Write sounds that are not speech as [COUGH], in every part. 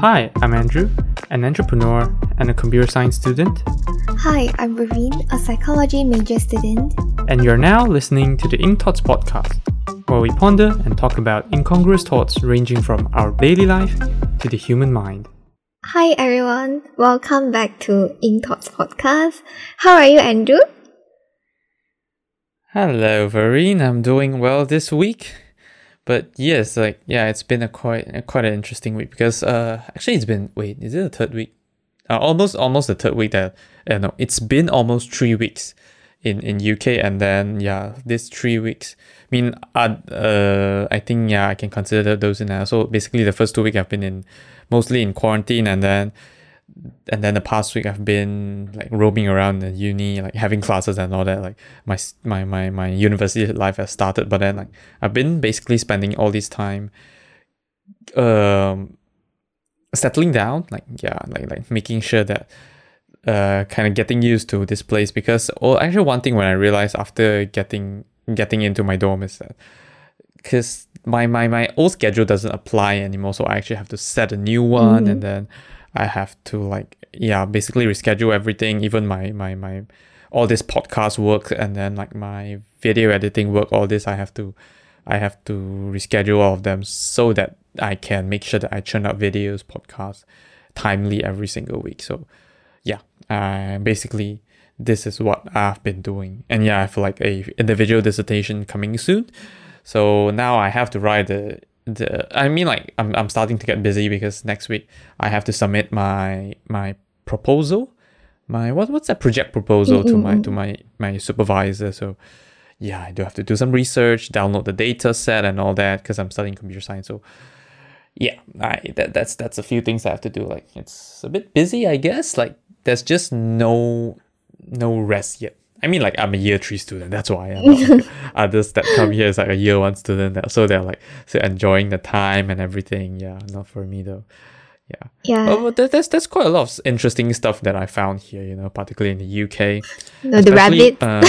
Hi, I'm Andrew, an entrepreneur and a computer science student, Hi, I'm Raveen, a psychology major student. and you're now listening to the Ink Thoughts podcast, where we ponder and talk about incongruous thoughts ranging from our daily life to the human mind. Hi everyone, welcome back to In Thoughts podcast. How are you, Andrew? Hello, Vareen. I'm doing well this week. But yes, like yeah, it's been a quite quite an interesting week because uh actually it's been wait, is it the third week? Uh, almost almost the third week that uh, no, it's been almost three weeks in in UK and then yeah, these three weeks. I mean, uh, uh I think yeah, I can consider those in there. So basically, the first two weeks I've been in mostly in quarantine and then and then the past week I've been like roaming around the uni, like having classes and all that. Like my my my my university life has started, but then like I've been basically spending all this time, um, settling down. Like yeah, like like making sure that, uh, kind of getting used to this place because oh, actually one thing when I realized after getting getting into my dorm is that because my, my my old schedule doesn't apply anymore so i actually have to set a new one and then i have to like yeah basically reschedule everything. Even my my my all this podcast work and then like my video editing work all this i have to i have to reschedule all of them so that i can make sure that i churn out videos podcasts timely every single week. So yeah uh, basically this is what i've been doing. And yeah i have like a individual dissertation coming soon. So now I have to write the the I mean like I'm I'm starting to get busy because next week I have to submit my my proposal. My what what's that project proposal to my to my my supervisor. So yeah, I do have to do some research, download the data set and all that because I'm studying computer science. So yeah, I that that's that's a few things I have to do. Like it's a bit busy, I guess. Like there's just no no rest yet. I mean, like I'm a year three student. That's why I'm not like [LAUGHS] others that come here is like a year one student. That, so they're like so enjoying the time and everything. Yeah, not for me though. Yeah. Yeah, Oh, but that, that's that's quite a lot of interesting stuff that I found here. You know, particularly in the UK. no, the rabbit. Um,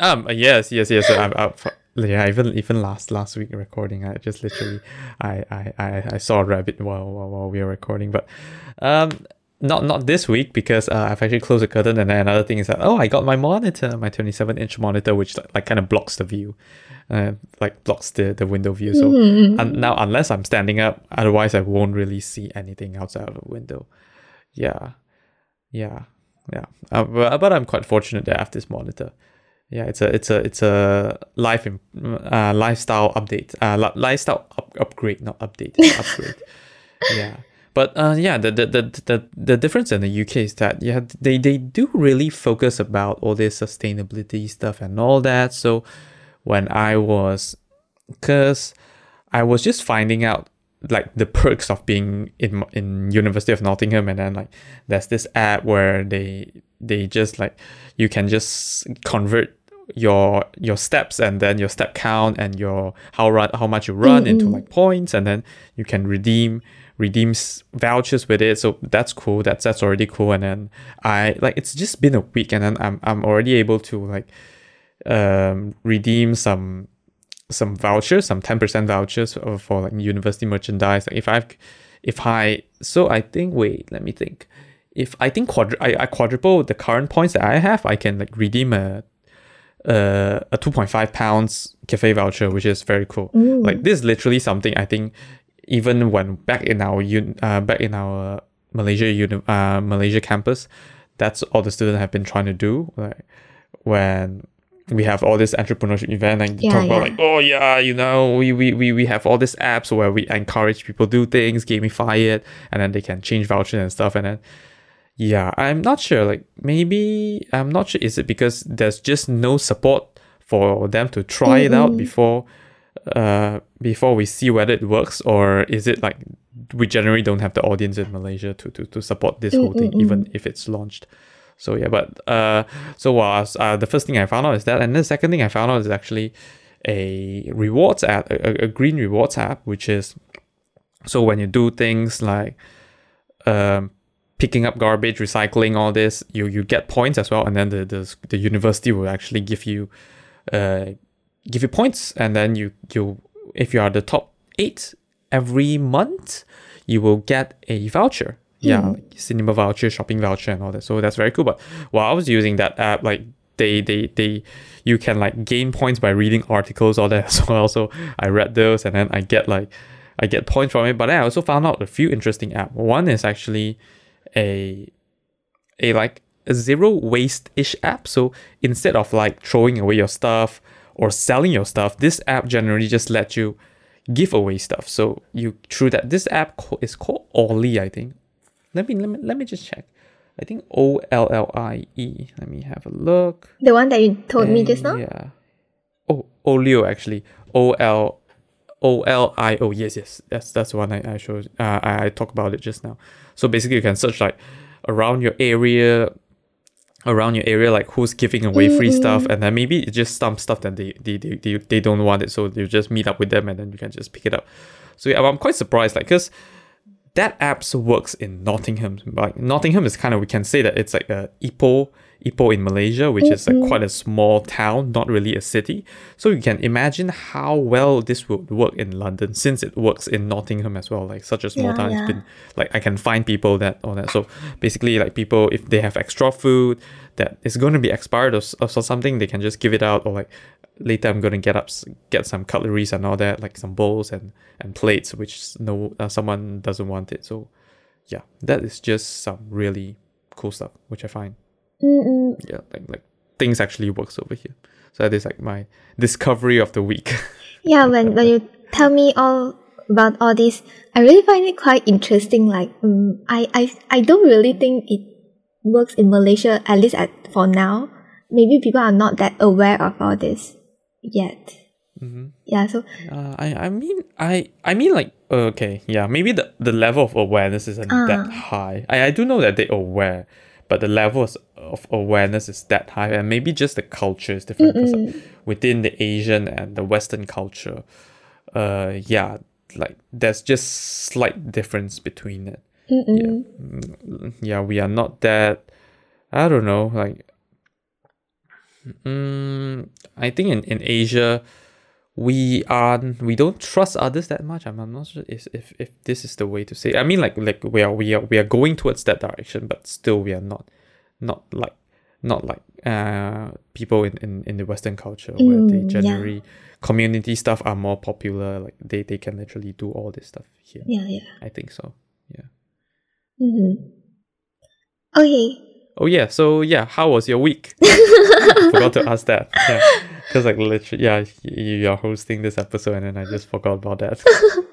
[LAUGHS] um yes, yes, yes. I'm, I'm, yeah, even even last last week recording, I just literally I I I, I saw a rabbit while, while while we were recording, but um. Not not this week because uh, I've actually closed the curtain and then another thing is that oh I got my monitor my 27 inch monitor which like, like kind of blocks the view, uh, like blocks the, the window view so and now unless I'm standing up otherwise I won't really see anything outside of the window, yeah, yeah, yeah. Uh, but, but I'm quite fortunate that I have this monitor. Yeah, it's a it's a it's a life im- uh, lifestyle update, uh, li- lifestyle up- upgrade, not update, upgrade. [LAUGHS] yeah, but uh, yeah, the, the the the the difference in the UK is that yeah, they they do really focus about all this sustainability stuff and all that. So when I was, cause I was just finding out like the perks of being in in University of Nottingham, and then like there's this app where they they just like you can just convert your your steps and then your step count and your how run how much you run into like points, and then you can redeem redeem s- vouchers with it. So that's cool. That's that's already cool. And then I like it's just been a week, and then I'm I'm already able to like um redeem some some vouchers, some ten percent vouchers for, for like university merchandise. Like if I've, if I, so I think wait, let me think. If I think quadru- I, I quadruple the current points that I have, I can like redeem a, a a two point five pounds cafe voucher, which is very cool. Like this is literally something I think even when back in our un, uh, back in our Malaysia uni, uh, Malaysia campus, that's all the students have been trying to do. Like when we have all this entrepreneurship event and Yeah, talk about yeah. like oh yeah you know we, we we we have all these apps where we encourage people do things gamify it and then they can change vouchers and stuff and then yeah i'm not sure like maybe i'm not sure is it because there's just no support for them to try it out before uh before we see whether it works or is it like we generally don't have the audience in malaysia to to, to support this whole thing even if it's launched. So yeah, but uh, so was uh, the first thing I found out is that, and the second thing I found out is actually a rewards app, a, a green rewards app, which is so when you do things like um, picking up garbage, recycling, all this, you you get points as well, and then the the, the university will actually give you uh, give you points, and then you you if you are the top eight every month, you will get a voucher. Yeah, hmm. like cinema voucher, shopping voucher, and all that. So that's very cool. But while I was using that app, like they they they you can like gain points by reading articles all that [LAUGHS] as well. So I read those and then I get like I get points from it. But then I also found out a few interesting app. One is actually a a like a zero waste ish app. So instead of like throwing away your stuff or selling your stuff, this app generally just lets you give away stuff. So you through that this app is called Ollie, I think. Let me let me let me just check. I think O L L I E. Let me have a look. The one that you told me just now? Yeah. Oh, Olio actually. O L O L I O. Yes, yes. That's that's the one I, I showed. Uh, I, I talked about it just now. So basically, you can search like around your area, around your area, like who's giving away free stuff, mm-hmm. and then maybe it's just some stuff that they they, they, they they don't want it, so you just meet up with them, and then you can just pick it up. So yeah, I'm quite surprised, like, cause that app works in Nottingham. Like Nottingham is kind of we can say that it's like a Ipoh Ipoh in Malaysia, which is like quite a small town, not really a city. So you can imagine how well this would work in London since it works in Nottingham as well. Like such a small Yeah, town, yeah. it's been like I can find people that all that. So basically, like people if they have extra food that is going to be expired or, or something, they can just give it out or like later I'm going to get up get some cutleries and all that, like some bowls and and plates, which no uh, someone doesn't want it. So yeah, that is just some really cool stuff, which I find Mm-mm. yeah like like things actually works over here. So that is like my discovery of the week. [LAUGHS] Yeah, when, when you tell me all about all this, I really find it quite interesting. Like, um, I, I, I don't really think it works in Malaysia, at least at, for now. Maybe people are not that aware of all this yet. hmm Yeah, so Uh, I I mean I I mean like okay yeah maybe the the level of awareness isn't that high. I I do know that they're aware, but the levels of awareness is that high, and maybe just the culture is different. 'cause within the Asian and the Western culture, uh yeah, like there's just slight difference between it. mm-mm. Mm, yeah, we are not that. I don't know. Like, mm, I think in, in Asia, we are we don't trust others that much. I'm, I'm not sure if, if if this is the way to say. It. I mean, like like we are we are we are going towards that direction, but still we are not not like not like uh people in, in, in the Western culture where they Mm, yeah. generally community stuff are more popular. Like they they can literally do all this stuff here. yeah, yeah. I think so. Yeah. Mm-hmm. Okay. Oh yeah, so yeah, how was your week? [LAUGHS] forgot to ask that. Yeah, because like literally, yeah, you, you're hosting this episode, and then I just forgot about that. [LAUGHS]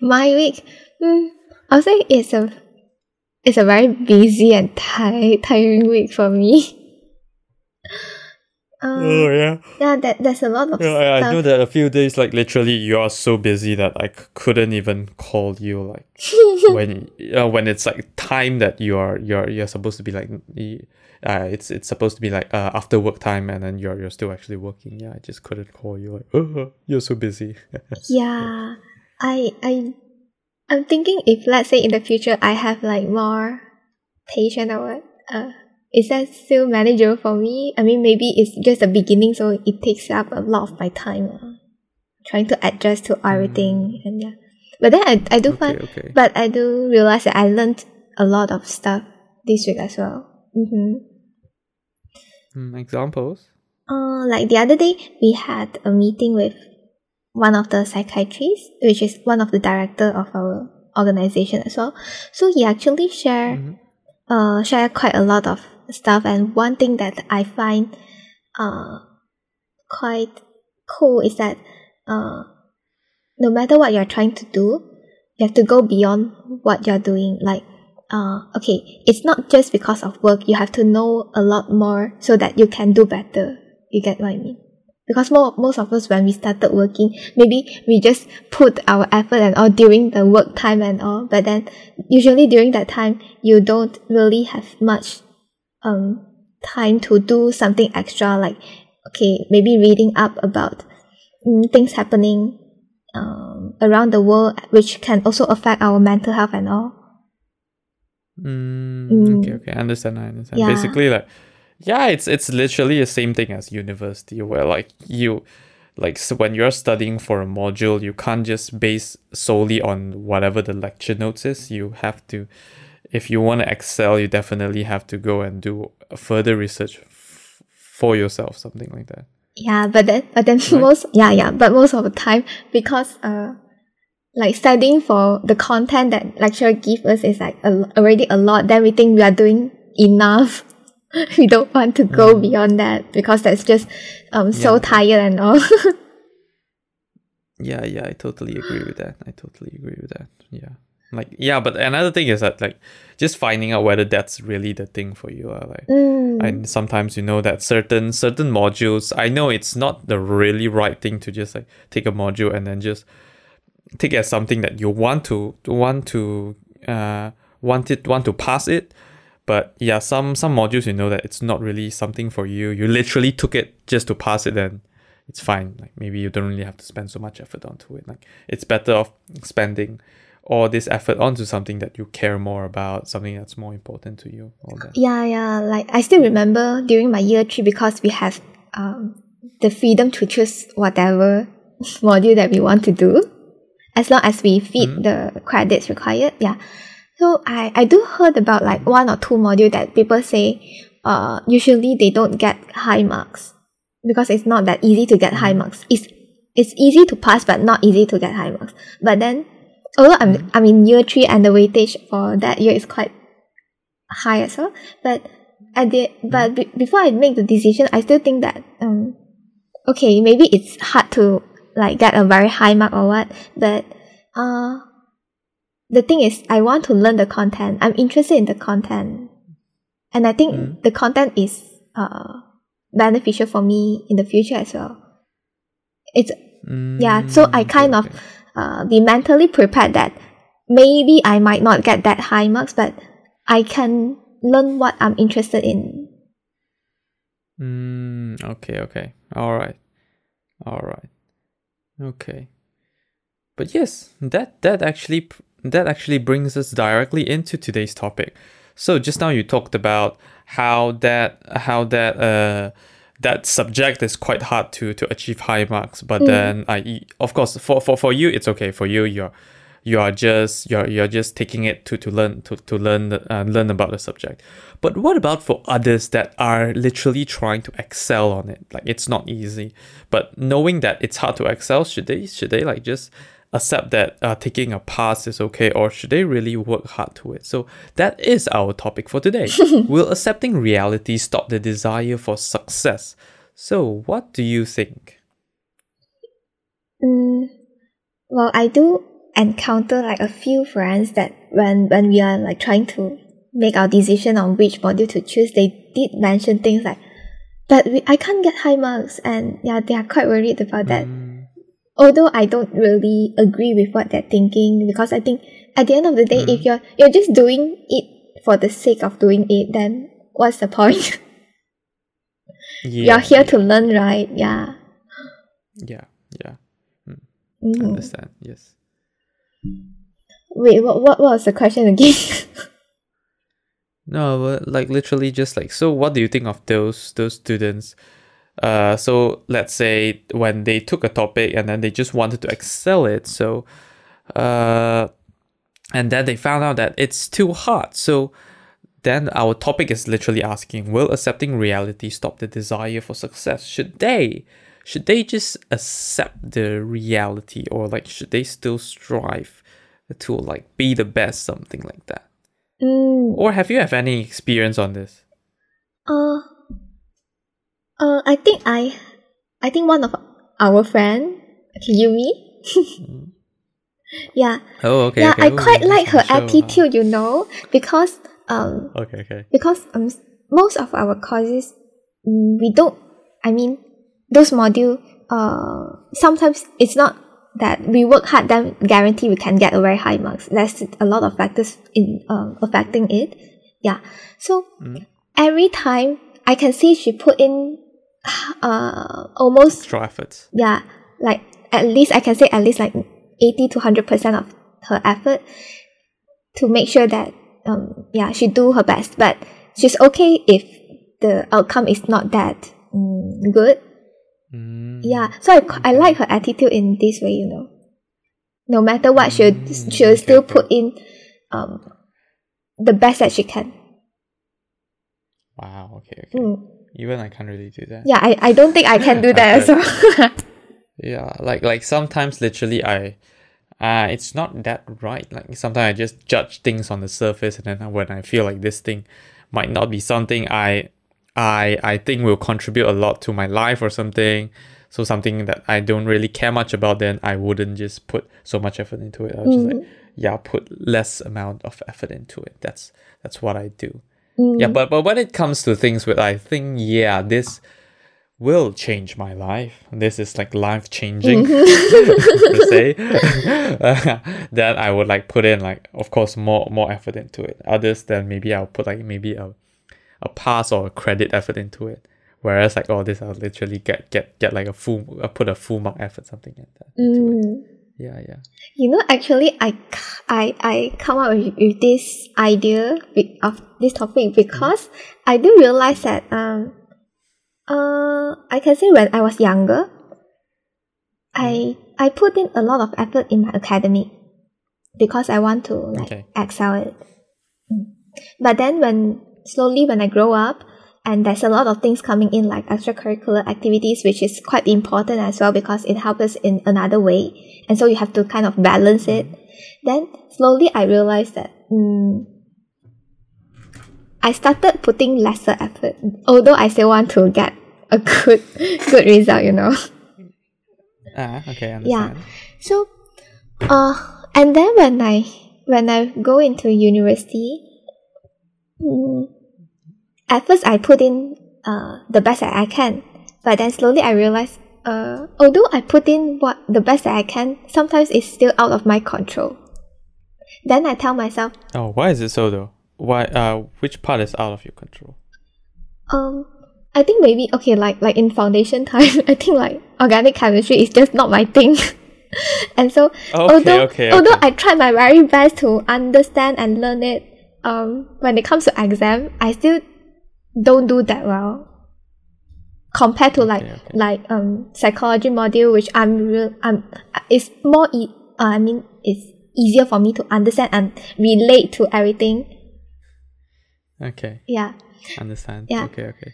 My week, mm, I'll say it's a it's a very busy and ti- tiring week for me. Um, yeah, yeah, that, there's a lot of yeah. I, I know that a few days, like literally, you are so busy that I c- couldn't even call you. Like [LAUGHS] when uh, when it's like time that you are you're you're supposed to be like. Uh, it's it's supposed to be like uh, after work time and then you're you're still actually working. Yeah, I just couldn't call you like oh, you're so busy. [LAUGHS] Yeah, I I I'm thinking if let's say in the future I have like more patient or what, uh, is that still manageable for me? I mean, maybe it's just the beginning, so it takes up a lot of my time. Uh, trying to adjust to everything and yeah, but then I I do okay, find, okay. but I do realize that I learned a lot of stuff this week as well. Mm-hmm. Hmm, examples. Uh, like the other day, we had a meeting with one of the psychiatrists, which is one of the director of our organization as well. So he actually share, Mhm. uh, share quite a lot of stuff. And one thing that I find, uh, quite cool is that, uh, no matter what you're trying to do, you have to go beyond what you're doing. Like, uh, okay, it's not just because of work. You have to know a lot more so that you can do better. You get what I mean? Because more, most of us, when we started working, maybe we just put our effort and all during the work time and all. But then, usually during that time, you don't really have much um time to do something extra, like okay, maybe reading up about mm, things happening um, around the world, which can also affect our mental health and all. Mm, Mm. Okay, okay, I understand. I understand. Yeah. Basically, like, yeah, it's it's literally the same thing as university, where like you, like so when you're studying for a module, you can't just base solely on whatever the lecture notes is. You have to, if you want to excel, you definitely have to go and do further research f- for yourself, something like that. Yeah, but then but then Right. most yeah yeah, but most of the time because uh like studying for the content that lecturer give us is like a, already a lot. Then we think we are doing enough. [LAUGHS] we don't want to go beyond that because that's just um so Mm. Yeah. tired and all. [LAUGHS] Yeah, yeah, I totally agree with that. I totally agree with that. Yeah. Like yeah, but another thing is that like just finding out whether that's really the thing for you. Uh, like Mm. and sometimes you know that certain certain modules i know it's not the really right thing to just like take a module and then just take it as something that you want to want to uh want it want to pass it but yeah some some modules you know that it's not really something for you you literally took it just to pass it then it's fine like maybe you don't really have to spend so much effort onto it like it's better off spending all this effort onto something that you care more about something that's more important to you all that Yeah, yeah. Like I still remember during my year three because we have um the freedom to choose whatever [LAUGHS] module that we want to do, as long as we fit Mhm. the credits required. Yeah. So I I do heard about like one or two module that people say uh usually they don't get high marks because it's not that easy to get high marks. It's it's easy to pass but not easy to get high marks. But then although I'm I'm in year three and the weightage for that year is quite high as well. But at the but be, before I make the decision, I still think that um okay maybe it's hard to like get a very high mark or what, but uh the thing is I want to learn the content. I'm interested in the content, and I think Mm. the content is uh beneficial for me in the future as well. It's yeah, so I Mm, kind of okay. Uh, be mentally prepared that maybe I might not get that high marks, but I can learn what I'm interested in. Mm, okay, okay. All right. All right. Okay. But yes, that that actually that actually brings us directly into today's topic. So just now you talked about how that how that uh that subject is quite hard to to achieve high marks, but Mm. then I of course for, for for you it's okay for you you're you are just you're you're just taking it to to learn to to learn uh, learn about the subject. But what about for others that are literally trying to excel on it? Like it's not easy, but knowing that it's hard to excel, should they should they like just accept that uh, taking a pass is okay, or should they really work hard to it? So that is our topic for today. [LAUGHS] Will accepting reality stop the desire for success? So what do you think? Mm, well, I do encounter like a few friends that when when we are like trying to make our decision on which module to choose, they did mention things like, "But we, I can't get high marks," and yeah, they are quite worried about that. Mm, although I don't really agree with what they're thinking because I think at the end of the day, if Mm. you're you're just doing it for the sake of doing it, then what's the point? [LAUGHS] yeah, you're here to learn, right? Yeah. yeah, yeah. Mhm. Understand? Yes. Wait, what, what what was the question again? [LAUGHS] No, like literally just like so what do you think of those those students? Uh so let's say when they took a topic and then they just wanted to excel it, so uh and then they found out that it's too hard. So then our topic is literally asking, will accepting reality stop the desire for success? Should they should they just accept the reality or like should they still strive to like be the best, something like that? mm, Or have you have any experience on this? uh, uh, I think I, I think one of our friend, okay, Yumi. [LAUGHS] yeah, Oh, okay. yeah, okay. I Ooh, quite like her attitude, you know, because um, Okay, okay. because um, most of our courses we don't i mean those module uh sometimes it's not that we work hard then guarantee we can get a very high marks there's a lot of factors in um, affecting it yeah so Mm. every time i can see she put in uh almost Extra efforts. yeah like at least i can say at least like 80 to 100 percent of her effort to make sure that um yeah she do her best but she's okay if the outcome is not that mm, good Mm. Yeah, so I, I like her attitude in this way, you know. No matter what, she'll, Mm, she'll okay, still put in um, the best that she can. Wow. Okay. Okay. Mm. Even I can't really do that. Yeah, I, I don't think I can do that as well. [LAUGHS] Yeah, like like sometimes literally I uh it's not that right. Like sometimes I just judge things on the surface and then when I feel like this thing might not be something I I I think will contribute a lot to my life or something. So something that I don't really care much about, then I wouldn't just put so much effort into it. I'll just like yeah, put less amount of effort into it. That's that's what I do. Yeah, but but when it comes to things with I think yeah, this will change my life. This is like life changing to say. then I would like put in like of course more more effort into it. Others then maybe I'll put like maybe a a pass or a credit effort into it. Whereas like oh this I'll literally get get get like a full uh, put a full mark effort something like that. into it. Mm. Yeah, yeah. You know, actually, i i i come up with, with this idea of this topic because I do realize that um, uh, I can say when I was younger, I I put in a lot of effort in my academic because I want to like Okay. excel it. Mm. But then when slowly when I grow up and there's a lot of things coming in like extracurricular activities which is quite important as well because it helps us in another way. And so you have to kind of balance it. Then slowly i realized that mm, i started putting lesser effort although i still want to get a good [LAUGHS] good result you know. Ah, okay, I Yeah. so uh and then when i when i go into university mm, at first i put in uh the best that i can but then slowly i realized uh although i put in what the best that i can sometimes it's still out of my control then i tell myself Oh, why is it so though? Why uh which part is out of your control? um i think maybe okay like like in foundation [LAUGHS] time i think like organic chemistry is just not my thing [LAUGHS] and so Okay, although okay, although okay. i try my very best to understand and learn it um when it comes to exam i still don't do that well compared to like Okay, okay. like um psychology module which i'm real i'm it's more e- uh, i mean it's easier for me to understand and relate to everything Okay, yeah understand. Yeah. Okay, okay.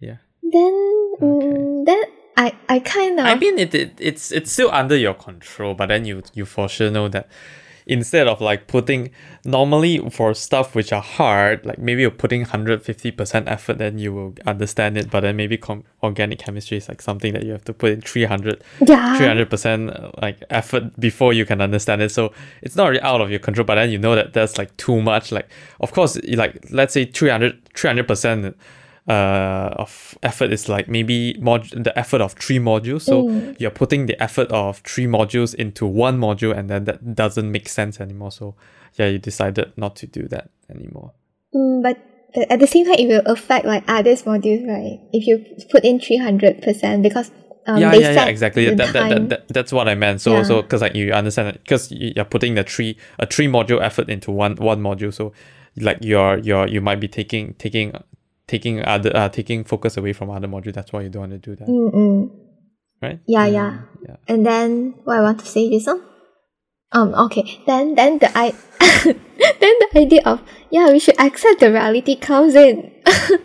Yeah. then Okay. mm, then i i kind of I mean, it, it it's it's still under your control, but then you you for sure know that instead of like putting normally for stuff which are hard, like maybe you're putting hundred fifty percent effort, then you will understand it. But then maybe com- organic chemistry is like something that you have to put in 300 yeah 300% uh, like effort before you can understand it so it's not really out of your control but then you know that there's like too much like of course like let's say 300 300% uh, of effort is like maybe mod- the effort of three modules so Mm. you're putting the effort of three modules into one module and then that doesn't make sense anymore so yeah you decided not to do that anymore Mm, but at the same time, it will affect like others modules, right? If you put in three hundred percent, because um, yeah, yeah, yeah, exactly. That, that, that, that, that's what I meant. So, Yeah. so because like you understand because you're putting the three a three module effort into one one module. So, like you're you're you might be taking taking taking other uh, taking focus away from other module. That's why you don't want to do that, Mm-mm. right? Yeah, Mm, yeah. yeah. And then what I want to say is, um, um, okay. Then then the I [LAUGHS] then the idea of yeah, we should accept the reality comes in. [LAUGHS]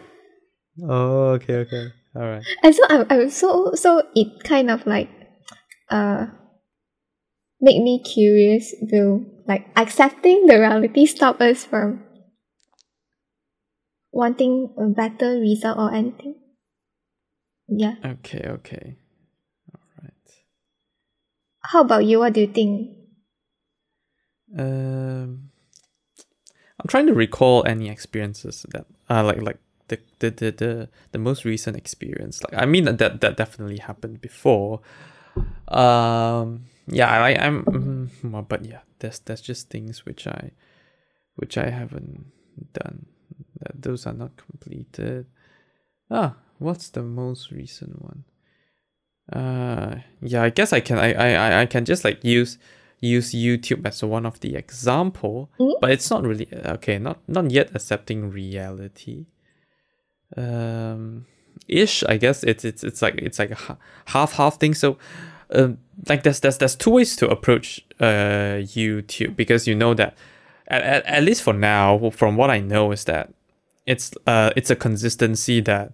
Oh, okay, okay, all right. and so I'm, I'm so so it kind of like uh make me curious will like accepting the reality stop us from wanting a better result or anything yeah Okay, okay, all right. how about you what do you think Um, I'm trying to recall any experiences that uh like like the the the the, the most recent experience. Like I mean that that, definitely happened before. Um, yeah, I I'm mm, but yeah, there's there's just things which I which I haven't done. That those are not completed. Ah, what's the most recent one? Uh, yeah, I guess I can I I I- can just like use use YouTube as one of the example, Mm. but it's not really okay. Not not yet accepting reality. Um, ish. I guess it's it's it's like it's like a half half thing. So, um, like there's there's there's two ways to approach uh YouTube because you know that at, at, at least for now, from what I know is that it's uh it's a consistency that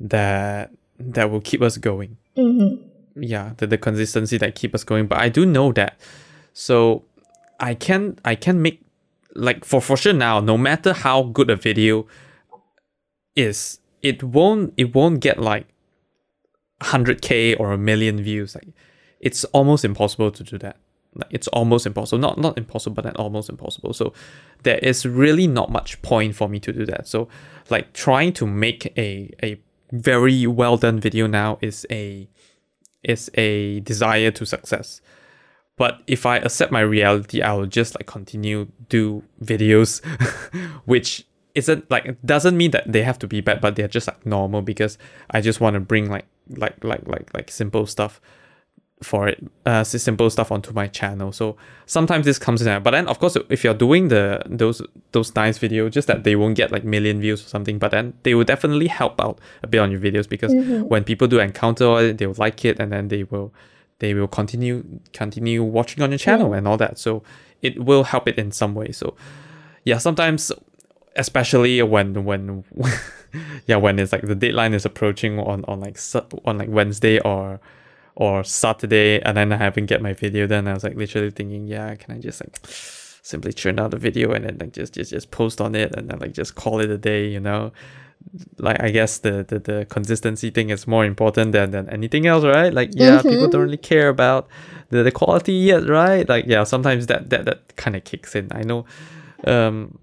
that that will keep us going. Mm-hmm. Yeah, the, the consistency that keep us going. But I do know that. So I can I can make like for for sure now, no matter how good a video is, it won't it won't get like 100k or a million views. Like it's almost impossible to do that. It's almost impossible. Not not impossible, but almost impossible. So there is really not much point for me to do that. So like trying to make a a very well done video now is a is a desire to success. But if I accept my reality, I will just like continue do videos, [LAUGHS] which isn't like doesn't mean that they have to be bad, but they're just like normal because I just want to bring like like like like like simple stuff for it, uh, simple stuff onto my channel. So sometimes this comes in, there. but then of course, if you're doing the those those nice videos, just that they won't get like million views or something, but then they will definitely help out a bit on your videos because Mhm. when people do encounter it, they will like it, and then they will they will continue continue watching on your channel and all that. So it will help it in some way. So yeah, sometimes especially when when [LAUGHS] yeah when it's like the deadline is approaching on on like on like Wednesday or or Saturday and then I haven't get my video then I was like literally thinking yeah can I just like simply churn out the video and then like just just just post on it and then like just call it a day you know? Like I guess the the, the consistency thing is more important than, than anything else right? Like yeah people Mhm. don't really care about the, the quality yet right? Like yeah sometimes that that that kind of kicks in. I know um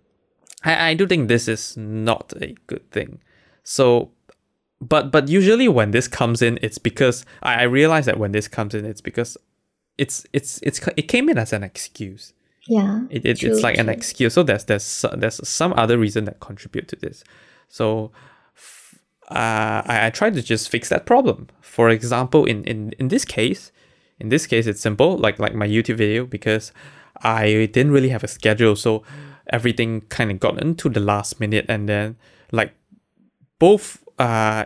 I, I do think this is not a good thing. So but but usually when this comes in it's because I, I realize that when this comes in it's because it's it's it's it came in as an excuse. Yeah. it, it, True, it's like an excuse. So there's there's there's some other reason that contribute to this. So uh, I, I try to just fix that problem. For example in, in in this case in this case it's simple like like my youtube video because i didn't really have a schedule. So everything kind of got into the last minute and then like both uh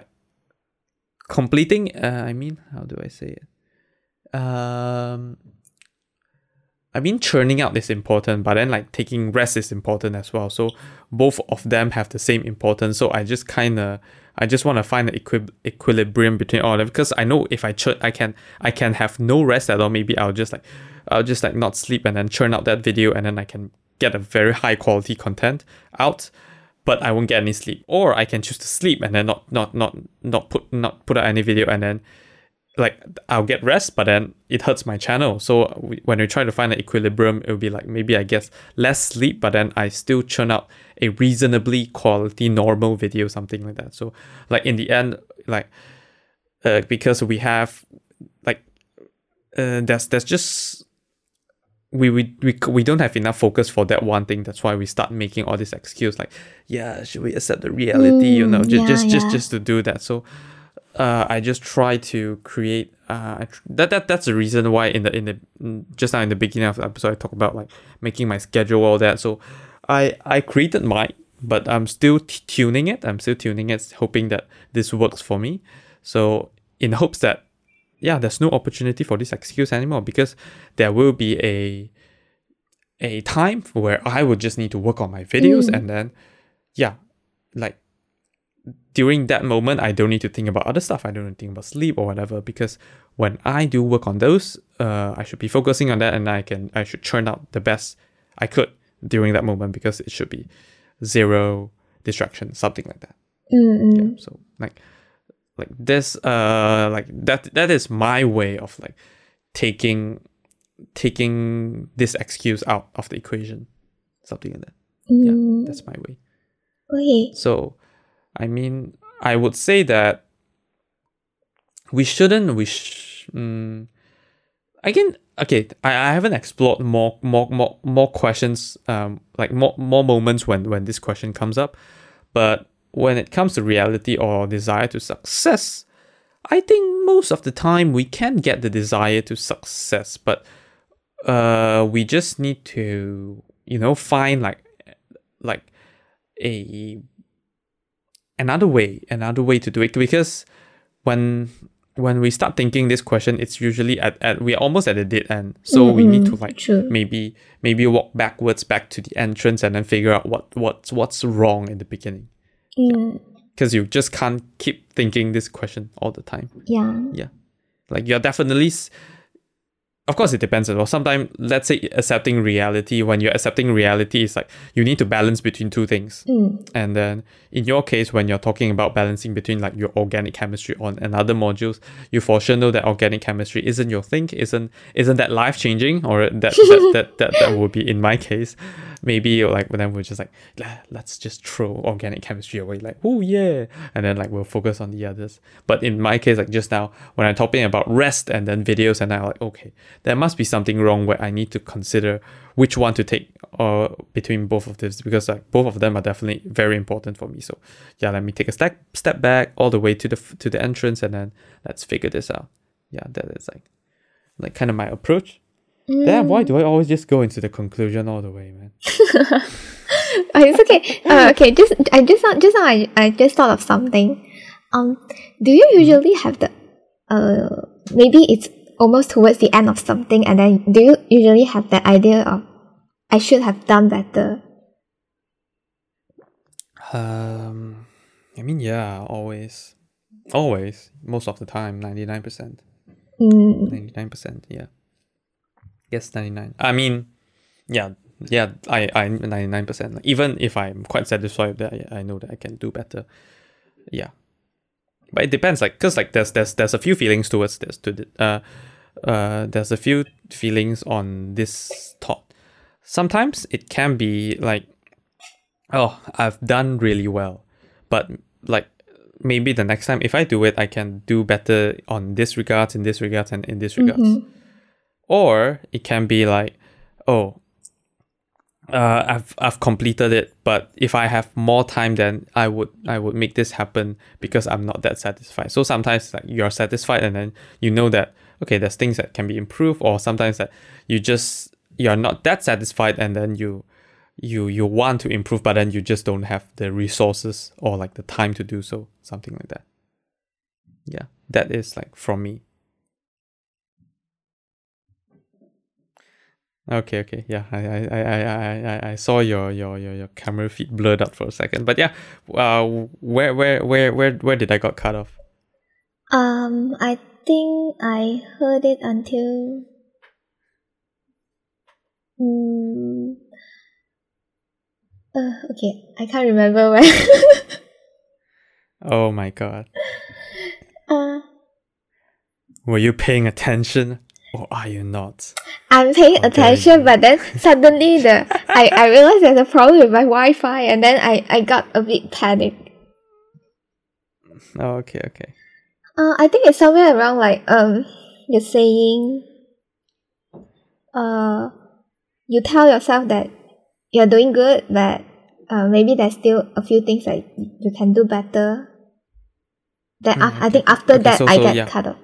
completing uh, i mean how do i say it um I mean, churning out is important, but then like taking rest is important as well. So both of them have the same importance. So I just kind of, I just want to find an equi- equilibrium between all of them because I know if I churn, I can, I can have no rest at all. Maybe I'll just like, I'll just like not sleep and then churn out that video, and then I can get a very high quality content out, but I won't get any sleep. Or I can choose to sleep and then not, not, not, not put, not put out any video, and then like I'll get rest, but then it hurts my channel. So we, when we try to find an equilibrium, it will be like maybe I guess less sleep, but then I still churn out a reasonably quality normal video, something like that. So like in the end, like uh, because we have like uh, there's there's just we, we we we don't have enough focus for that one thing. That's why we start making all these excuses like, yeah, should we accept the reality? you know, Mm, just yeah, just just yeah. just to do that. So uh, I just try to create uh, that that that's the reason why in the in the mm, just now in the beginning of the episode I talk about like making my schedule all that. So I I created mine, but I'm still t- tuning it. I'm still tuning it, hoping that this works for me. So in hopes that yeah, there's no opportunity for this excuse anymore because there will be a a time where I would just need to work on my videos Mm. and then yeah, like during that moment I don't need to think about other stuff. I don't need to think about sleep or whatever because when I do work on those, uh, I should be focusing on that and I can I should churn out the best I could during that moment because it should be zero distraction, something like that. Mm-mm. Yeah. So like like this uh like that that is my way of like taking taking this excuse out of the equation. Something like that. Yeah. Mm. That's my way. Okay. So, I mean, I would say that we shouldn't. We sh- mm, again. Okay, I, I haven't explored more more more more questions. Um, like more more moments when when this question comes up, but when it comes to reality or desire to success, I think most of the time we can get the desire to success, but uh, we just need to you know find like like a another way, another way to do it because when when we start thinking this question, it's usually at, at we're almost at the dead end. So we need to like True. maybe maybe walk backwards back to the entrance and then figure out what what's what's wrong in the beginning. Mm, Because you just can't keep thinking this question all the time. yeah. Yeah. Like you're definitely of course it depends as well. Sometimes let's say accepting reality, when you're accepting reality it's like you need to balance between two things. Mm, And then in your case, when you're talking about balancing between like your organic chemistry on and other modules, you for sure know that organic chemistry isn't your thing, isn't isn't that life changing, or that that, that that that would be in my case. Maybe like then we're just like let's just throw organic chemistry away, like oh yeah, and then like we'll focus on the others. But in my case, like just now when I'm talking about rest and then videos, and I'm like okay, there must be something wrong where I need to consider which one to take uh, between both of this because like both of them are definitely very important for me. So yeah, let me take a step step back all the way to the to the entrance and then let's figure this out. Yeah, that is like like kind of my approach. Damn, why do I always just go into the conclusion all the way, man? [LAUGHS] Oh, it's okay. Uh, okay, just I just just now I, I just thought of something. Um, do you usually have the uh maybe it's almost towards the end of something, and then do you usually have the idea of I should have done better? Um, I mean, yeah, always, always, most of the time, ninety nine percent. Mm, 99% yeah yes 99 i mean yeah yeah i i 99% even if i'm quite satisfied with that I, I know that i can do better. Yeah. But it depends like because like there's there's there's a few feelings towards this to the, uh uh there's a few feelings on this thought. Sometimes it can be like oh i've done really well but like maybe the next time if i do it i can do better on this regards in this regards and in this regards. Mhm. Or it can be like oh uh, I've I've completed it, but if I have more time, then I would I would make this happen because I'm not that satisfied. So sometimes like you're satisfied, and then you know that okay, there's things that can be improved, or sometimes that you just you're not that satisfied, and then you you you want to improve, but then you just don't have the resources or like the time to do so, something like that. Yeah, that is like from me. Okay, okay, yeah, I, I, I, I, I, I saw your, your, your, your camera feed blurred out for a second, but yeah, uh, where, where, where, where, where did I got cut off? Um, I think I heard it until. Mm, uh, okay, I can't remember where. Oh my god, [LAUGHS] uh, were you paying attention or are you not? I'm paying dare attention, but then suddenly the I, I realized there's a problem with my Wi-Fi, and then I, I got a bit panicked. Oh, okay, okay. Uh, I think it's somewhere around like um, you're saying, uh, you tell yourself that you're doing good, but uh, maybe there's still a few things that you can do better. Then Mm, af- I think after Okay, that so- I so, get yeah. cut off.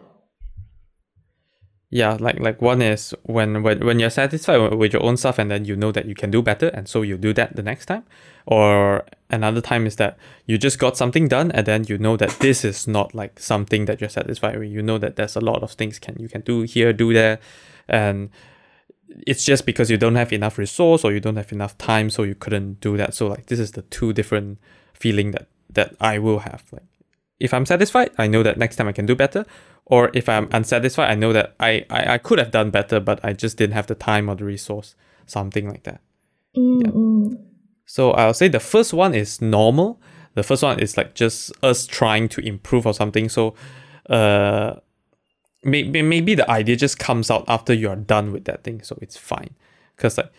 Yeah, like like one is when when when you're satisfied with- your own stuff and then you know that you can do better and so you do that the next time. Or another time is that you just got something done and then you know that this is not like something that you're satisfied with. You know that there's a lot of things can you can do here, do there, and it's just because you don't have enough resource or you don't have enough time so you couldn't do that. So like this is the two different feeling that that I will have. Like if I'm satisfied, I know that next time I can do better. Or if I'm unsatisfied, I know that I, I, I could have done better, but I just didn't have the time or the resource. Something like that. Mm, Yeah. mm. So I'll say the first one is normal. The first one is like just us trying to improve or something. So uh maybe maybe the idea just comes out after you are done with that thing. So it's fine. Cause like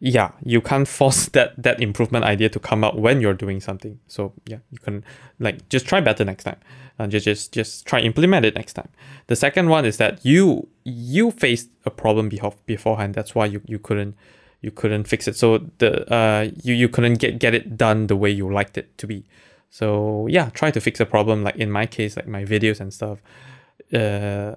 yeah, you can't force [LAUGHS] that that improvement idea to come out when you're doing something. So yeah, you can like just try better next time. And just just just try implement it next time. The second one is that you you faced a problem before beforehand. That's why you, you couldn't you couldn't fix it. So the uh you, you couldn't get get it done the way you liked it to be. So yeah, try to fix a problem. Like in my case, like my videos and stuff. Uh,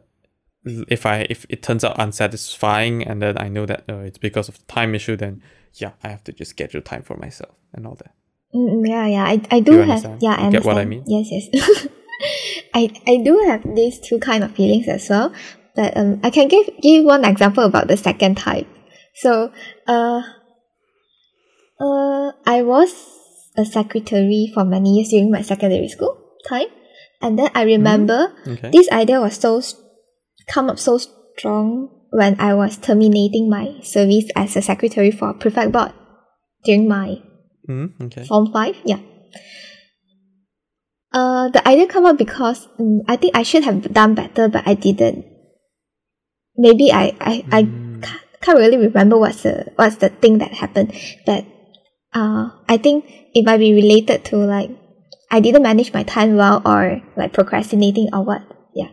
if I if it turns out unsatisfying and then I know that uh, it's because of the time issue, then yeah, I have to just schedule time for myself and all that. Mm, yeah, yeah. I, I do You have understand? yeah, I You get what I mean? Yes, yes. [LAUGHS] I I do have these two kind of feelings as well. But um I can give give one example about the second type. So uh uh I was a secretary for many years during my secondary school time. And then I remember Okay. this idea was so come up so strong when I was terminating my service as a secretary for prefect board during my Mm, okay. Form 5, yeah. Uh, the idea come up because mm, I think I should have done better, but I didn't. Maybe I, I, I Mm. ca- can't really remember what's the what's the thing that happened, but uh, I think it might be related to like I didn't manage my time well or like procrastinating or what. Yeah.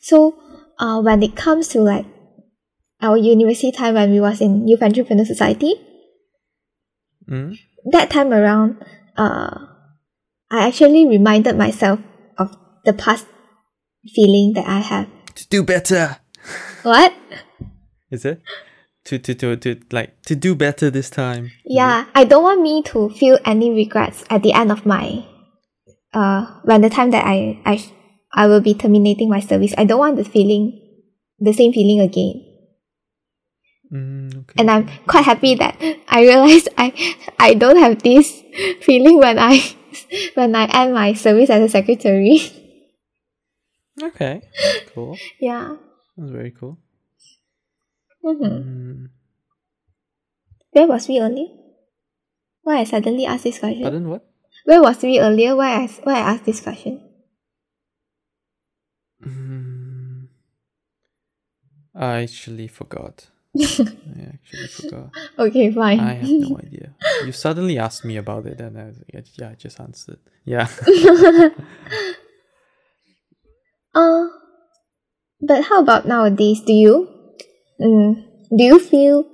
So uh, when it comes to like our university time when we was in Youth Entrepreneur Society, Mm, that time around, uh, I actually reminded myself of the past feeling that I have. to do better. What? Is it? To, to, to, to, like, to do better this time. Yeah, I don't want me to feel any regrets at the end of my, uh, when the time that I, I, I will be terminating my service. I don't want the feeling, the same feeling again. Mm, okay. And I'm quite happy that I realized I, I don't have this feeling when I, [LAUGHS] when I end my service as a secretary. okay. That's cool. yeah. That's very cool. Mm-hmm. Mm, Where was we earlier? Why I suddenly asked this question? pardon what? Where was we earlier? Why I why I asked this question? Mm, I actually forgot. I actually forgot. [LAUGHS] Okay, fine. I have no idea. You suddenly asked me about it, and I was like, yeah, I just answered. Yeah. [LAUGHS] uh, but how about nowadays? Do you, mm, do you feel,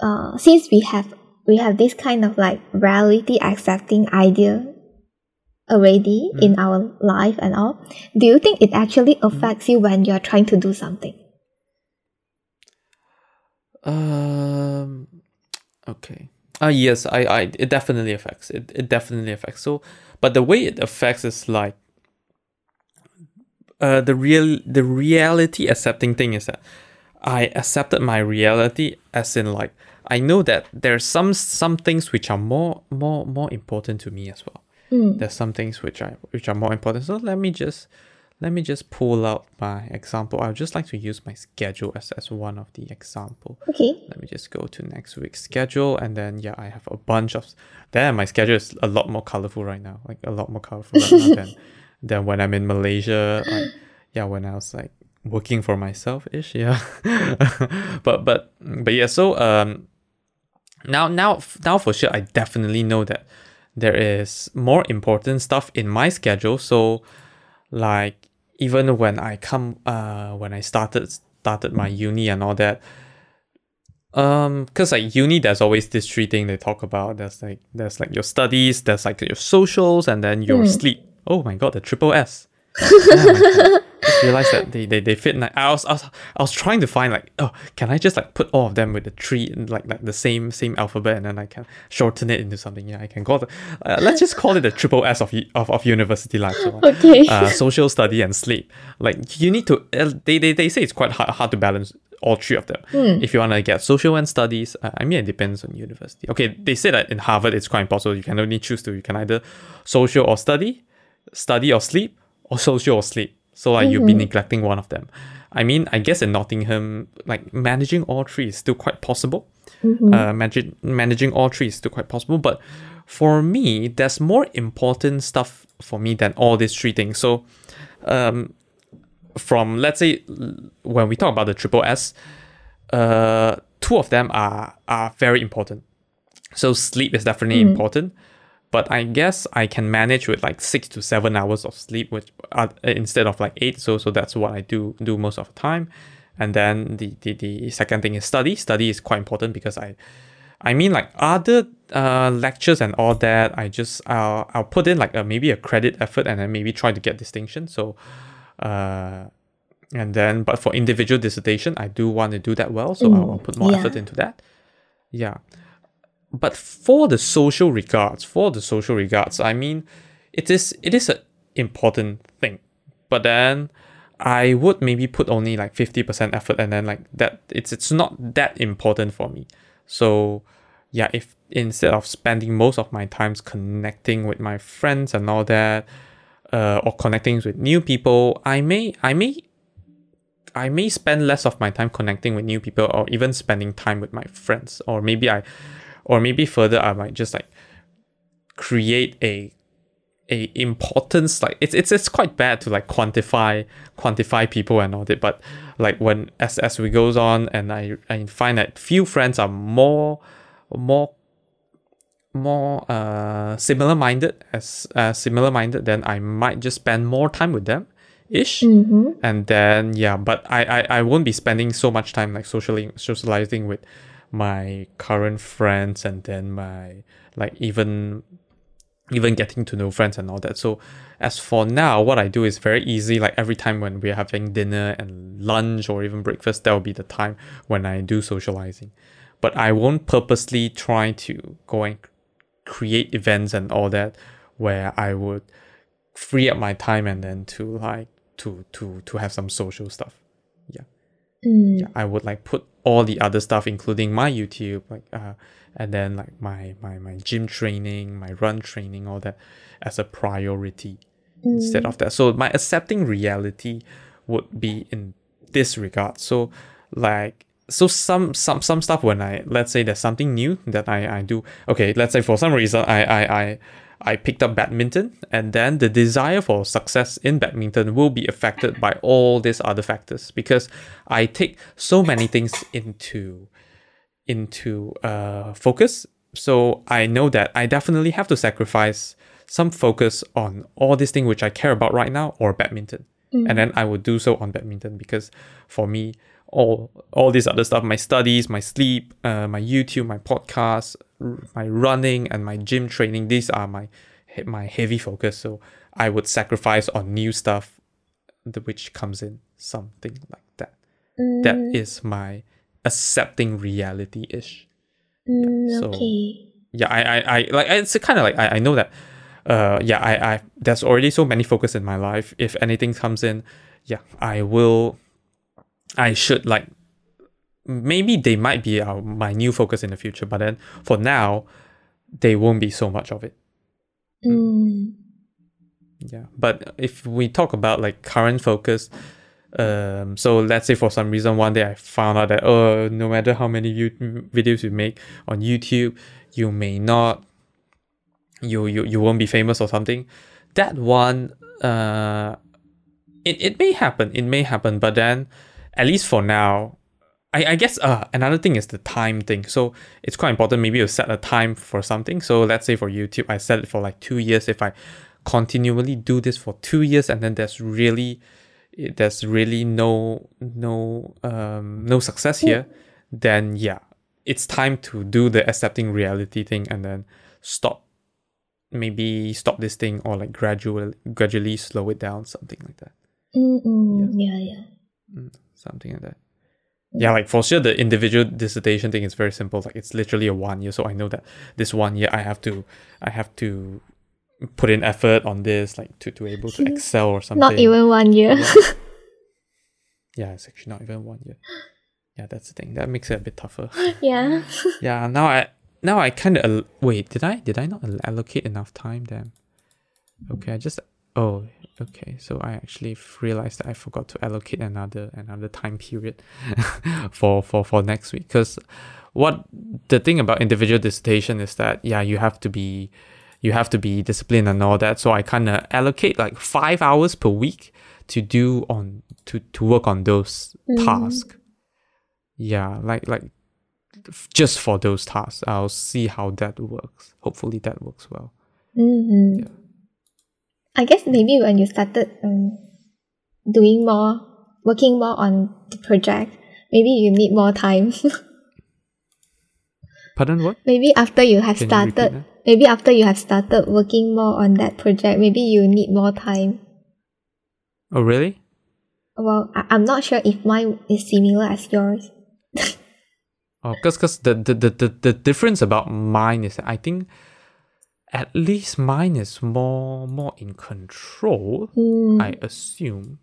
uh, since we have we have this kind of like reality accepting idea already Mm. in our life and all, do you think it actually affects you when you're trying to do something? Um. Okay. Uh yes, I, I it definitely affects. It it definitely affects. So, but the way it affects is like. Uh, the real the reality accepting thing is that I accepted my reality as in like I know that there's some some things which are more more more important to me as well. Mm. There's some things which I which are more important. So let me just let me just pull out my example. I would just like to use my schedule as, as one of the example. Okay. Let me just go to next week's schedule and then yeah, I have a bunch of then my schedule is a lot more colorful right now. Like a lot more colorful right now than [LAUGHS] than when I'm in Malaysia. Like yeah, when I was like working for myself ish, yeah. [LAUGHS] but but but yeah, so um now now now for sure I definitely know that there is more important stuff in my schedule. So like even when I come uh when I started started my uni and all that um because like uni there's always this three thing they talk about there's like there's like your studies there's like your socials and then your Mm. sleep oh my god the triple s [LAUGHS] oh. Just realized that they, they, they fit in, like I was, I was I was trying to find like oh can I just like put all of them with the three like like the same same alphabet and then I can shorten it into something yeah I can call it uh, let's just call it the triple S of of, of university life so Okay. uh, social study and sleep. Like you need to, uh, they, they, they say it's quite hard, hard to balance all three of them. If you want to get social and studies, uh, I mean, it depends on university. Okay, they say that in Harvard it's quite impossible. You can only choose to, you can either social or study, study or sleep, or social or sleep. So like you'll be neglecting one of them. I mean, I guess in Nottingham, like managing all three is still quite possible. Uh, managing managing all three is still quite possible, but for me, there's more important stuff for me than all these three things. So, um, from let's say when we talk about the triple S, uh, two of them are are very important. So sleep is definitely important, but I guess I can manage with like six to seven hours of sleep, which uh, instead of like eight. So so that's what I do do most of the time. And then the, the the second thing is study. Study is quite important because I, I mean like other uh lectures and all that. I just I'll I'll put in like a, maybe a credit effort and then maybe try to get distinction. So, uh, and then but for individual dissertation, I do want to do that well. So I'll, I'll put more yeah. effort into that. Yeah but for the social regards, for the social regards, I mean, it is it is an important thing. But then I would maybe put only like 50% effort and then like that it's it's not that important for me. So yeah, if instead of spending most of my times connecting with my friends and all that, uh, or connecting with new people, I may I may I may spend less of my time connecting with new people or even spending time with my friends. Or maybe I or maybe further I might just like create a a importance like it's it's it's quite bad to like quantify quantify people and all that but like when as as we goes on and I I find that few friends are more more more uh similar minded as uh similar minded then I might just spend more time with them ish Mm-hmm. and then yeah but I, I I won't be spending so much time like socially socializing with my current friends and then my like even even getting to know friends and all that. So as for now what i do is very easy. Like every time when we're having dinner and lunch or even breakfast that will be the time when i do socializing. But i won't purposely try to go and create events and all that where i would free up my time and then to like to to to have some social stuff. Mm. yeah, I would like put all the other stuff, including my YouTube, like uh, and then like my my my gym training, my run training, all that, as a priority instead of that. So my accepting reality would be in this regard. So like so some some some stuff when I let's say there's something new that I I do. Okay, let's say for some reason I I I I picked up badminton, and then the desire for success in badminton will be affected by all these other factors because I take so many things into into uh, focus. So I know that I definitely have to sacrifice some focus on all these things which I care about right now or badminton, and then I will do so on badminton because for me all all this other stuff my studies my sleep uh, my youtube my podcast my running and my gym training these are my my heavy focus. So i would sacrifice on new stuff the which comes in something like that. That Mm, is my accepting reality ish mm, so- okay. yeah i i, I like it's kind of like I, I know that uh yeah i i there's already so many focus in my life. If anything comes in yeah i will i should like maybe they might be our, my new focus in the future but then for now they won't be so much of it Mm. yeah but if we talk about like current focus um so let's say for some reason one day i found out that oh no matter how many you- videos you make on youtube you may not you you, you won't be famous or something that one uh it, it may happen it may happen but then at least for now I, I guess uh, another thing is the time thing. So it's quite important. Maybe you set a time for something. So let's say for YouTube, I set it for like two years. If I continually do this for two years, and then there's really there's really no no um no success here, then yeah, it's time to do the accepting reality thing and then stop. Maybe stop this thing or like gradually gradually slow it down, something like that. Mm, mm, yeah, yeah. something like that. Yeah, like for sure, the individual dissertation thing is very simple. Like it's literally a one year, so I know that this one year I have to, I have to put in effort on this, like to to able to [LAUGHS] excel or something. Not even one year. [LAUGHS] Yeah, it's actually not even one year. Yeah, that's the thing. That makes it a bit tougher. [LAUGHS] yeah. yeah, now I now I kind of al- wait. Did I did I not allocate enough time? Then okay, I just oh okay. So I actually realized that I forgot to allocate another another time period [LAUGHS] for for for next week. Because what the thing about individual dissertation is that yeah, you have to be you have to be disciplined and all that. So I kind of allocate like five hours per week to do on to to work on those Mm. tasks. Yeah, like like just for those tasks. I'll see how that works. Hopefully that works well. hmm Yeah. I guess maybe when you started um, doing more, working more on the project, maybe you need more time. [LAUGHS] Pardon what? maybe after you have Can started, that? maybe after you have started working more on that project, maybe you need more time. Oh really? Well, I- I'm not sure if mine is similar as yours. [LAUGHS] Oh, because because the, the, the, the, the difference about mine is I think at least mine is more more in control. Mm. I assume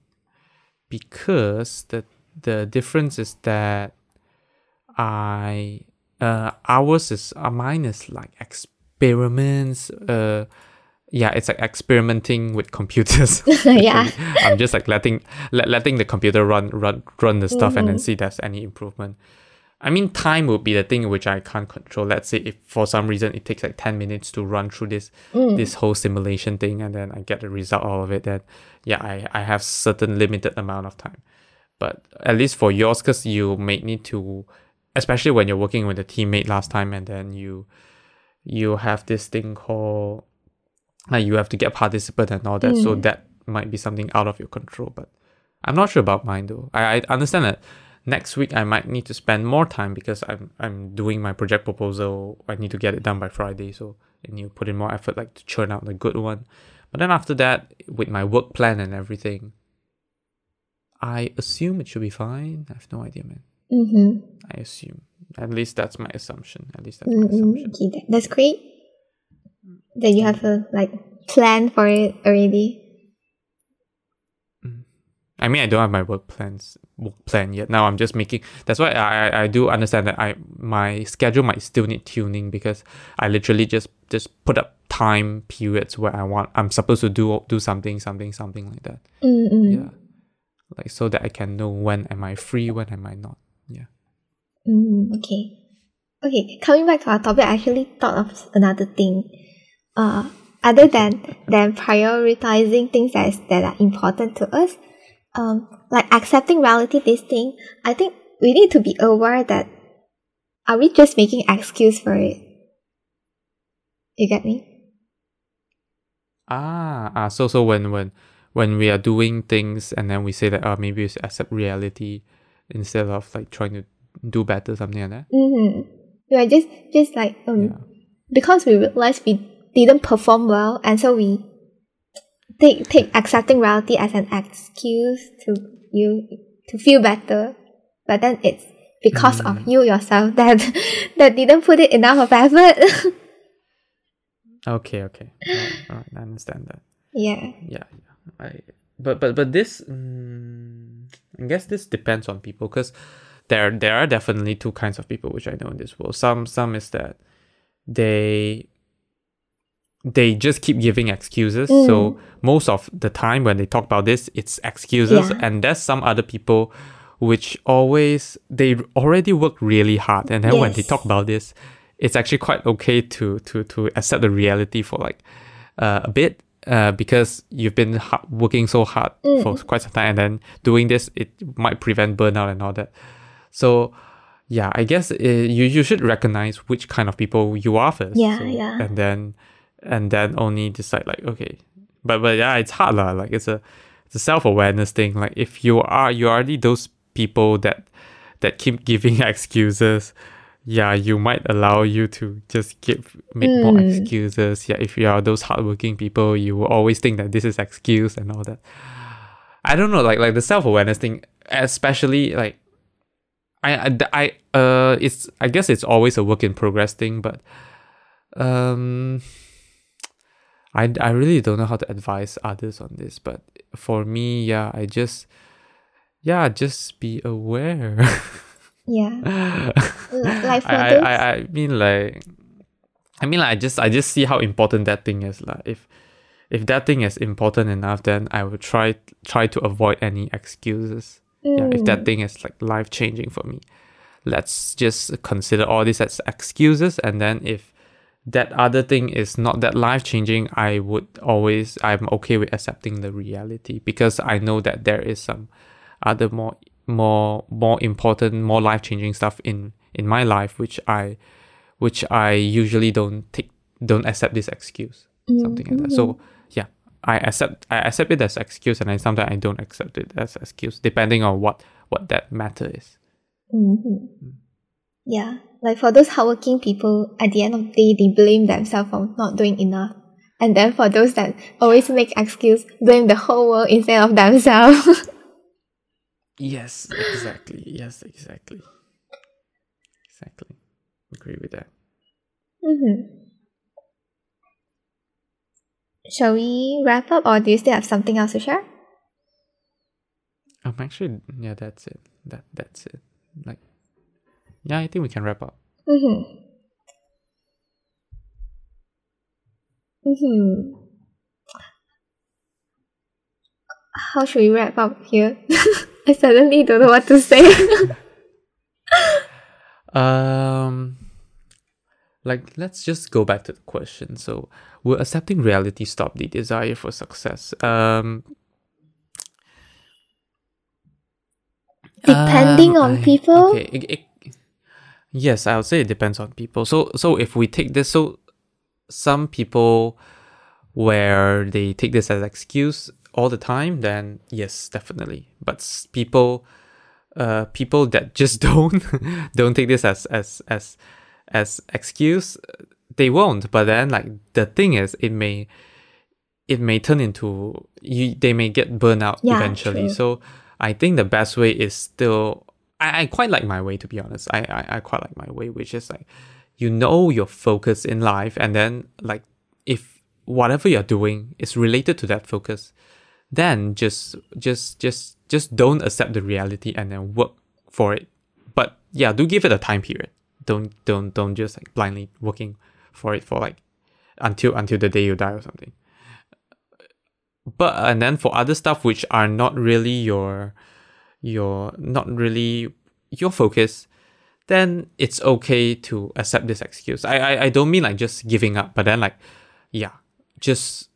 because the the difference is that I uh ours is uh, mine is like experiments uh yeah it's like experimenting with computers [LAUGHS] yeah. [LAUGHS] i'm just like letting let, letting the computer run run run the stuff and then Mhm. see if there's any improvement i mean time would be the thing which i can't control let's say if for some reason it takes like 10 minutes to run through this Mm. this whole simulation thing and then i get the result out of it then yeah i i have certain limited amount of time but at least for yours because you may need to especially when you're working with a teammate last time and then you you have this thing called like you have to get participant and all that so Mm. that might be something out of your control but i'm not sure about mine though i, I understand that next week i might need to spend more time because i'm i'm doing my project proposal i need to get it done by friday so i need to put in more effort like to churn out a good one but then after that with my work plan and everything i assume it should be fine i have no idea man Mm-hmm. i assume at least that's my assumption at least that's my Mm-hmm. assumption Okay, that's great. That you have a like plan for it already. I mean, I don't have my work plans work plan yet. Now I'm just making. That's why I I, do understand that I my schedule might still need tuning because I literally just just put up time periods where I want. I'm supposed to do do something something something like that. Mm-mm. Yeah, like so that I can know when am I free, when am I not. Yeah. Mm, okay. Okay, coming back to our topic, I actually thought of another thing. Uh, other than than prioritizing things that is, that are important to us, um, like accepting reality, this thing, I think we need to be aware that are we just making excuse for it? You get me? Ah, ah. So so when when when we are doing things and then we say that oh maybe we should accept reality instead of like trying to do better something like that. Mm-hmm. Are just just like um Yeah. because we realized we didn't perform well and so we take take accepting reality as an excuse to you to feel better but then it's because of Mm. you yourself [LAUGHS] that that didn't put it enough of effort Okay, okay. Alright, alright, I understand that. yeah Yeah, yeah. I but but but this mm, I guess this depends on people because there there are definitely two kinds of people which I know in this world. Some some is that they they just keep giving excuses. So most of the time when they talk about this, it's excuses. Yeah. And there's some other people which always they already work really hard, and then when they talk about this, it's actually quite okay to to to accept the reality for like uh, a bit. Uh, because you've been ha- working so hard for quite some time, and then doing this, it might prevent burnout and all that. So, yeah, I guess uh, you you should recognize which kind of people you are first. Yeah, so- yeah. And then and then only decide like okay, but but yeah, it's hard lah. Like it's a it's a self awareness thing. Like if you are you are already those people that that keep giving [LAUGHS] excuses. Yeah, you might allow you to just give make more Mm. excuses. Yeah, if you are those hardworking people, you will always think that this is excuse and all that. I don't know, like like the self awareness thing, especially like I, I I uh it's I guess it's always a work in progress thing, but um I I really don't know how to advise others on this, but for me, yeah, I just yeah, just be aware. yeah [LAUGHS] like for I, I, I I mean like I mean like I just I just see how important that thing is like if if that thing is important enough then I will try try to avoid any excuses. Yeah, if that Mm. thing is like life changing for me. Let's just consider all this as excuses and then if that other thing is not that life changing, I would always I'm okay with accepting the reality because I know that there is some other more more more important, more life changing stuff in in my life which I which I usually don't take don't accept this excuse. Something like that. So yeah. I accept I accept it as excuse and then sometimes I don't accept it as excuse depending on what what that matter is. Mhm. Yeah, like for those hardworking people, at the end of the day, they blame themselves for not doing enough. And then for those that always make excuse, blame the whole world instead of themselves. [LAUGHS] Yes, exactly. Yes, exactly. exactly. Agree with that. Mm-hmm. Shall we wrap up, or do you still have something else to share? I'm um, actually, yeah, that's it. That that's it. Like, yeah, I think we can wrap up. Mm-hmm. Mm-hmm. How should we wrap up here? [LAUGHS] I suddenly don't know what to say. [LAUGHS] Um, like let's just go back to the question. So, will accepting reality stop the desire for success? Um, Depending um, on I- people? Okay. it- it- yes, I would say it depends on people. So, so if we take this, so some people where they take this as excuse all the time, then yes, definitely. But people, uh, people that just [LAUGHS] don't don't take this as as as as excuse, they won't. But then, like the thing is, it may it may turn into you. They may get burned out Yeah, eventually. true. So I think the best way is still. I, I quite like my way to be honest. I, I I quite like my way, which is like you know your focus in life, and then like if whatever you're doing is related to that focus, then just just just just don't accept the reality and then work for it. But yeah, do give it a time period. Don't don't don't just like blindly working for it for like until until the day you die or something. But and then for other stuff which are not really your your not really your focus, then it's okay to accept this excuse. I, I I don't mean like just giving up, but then like yeah, just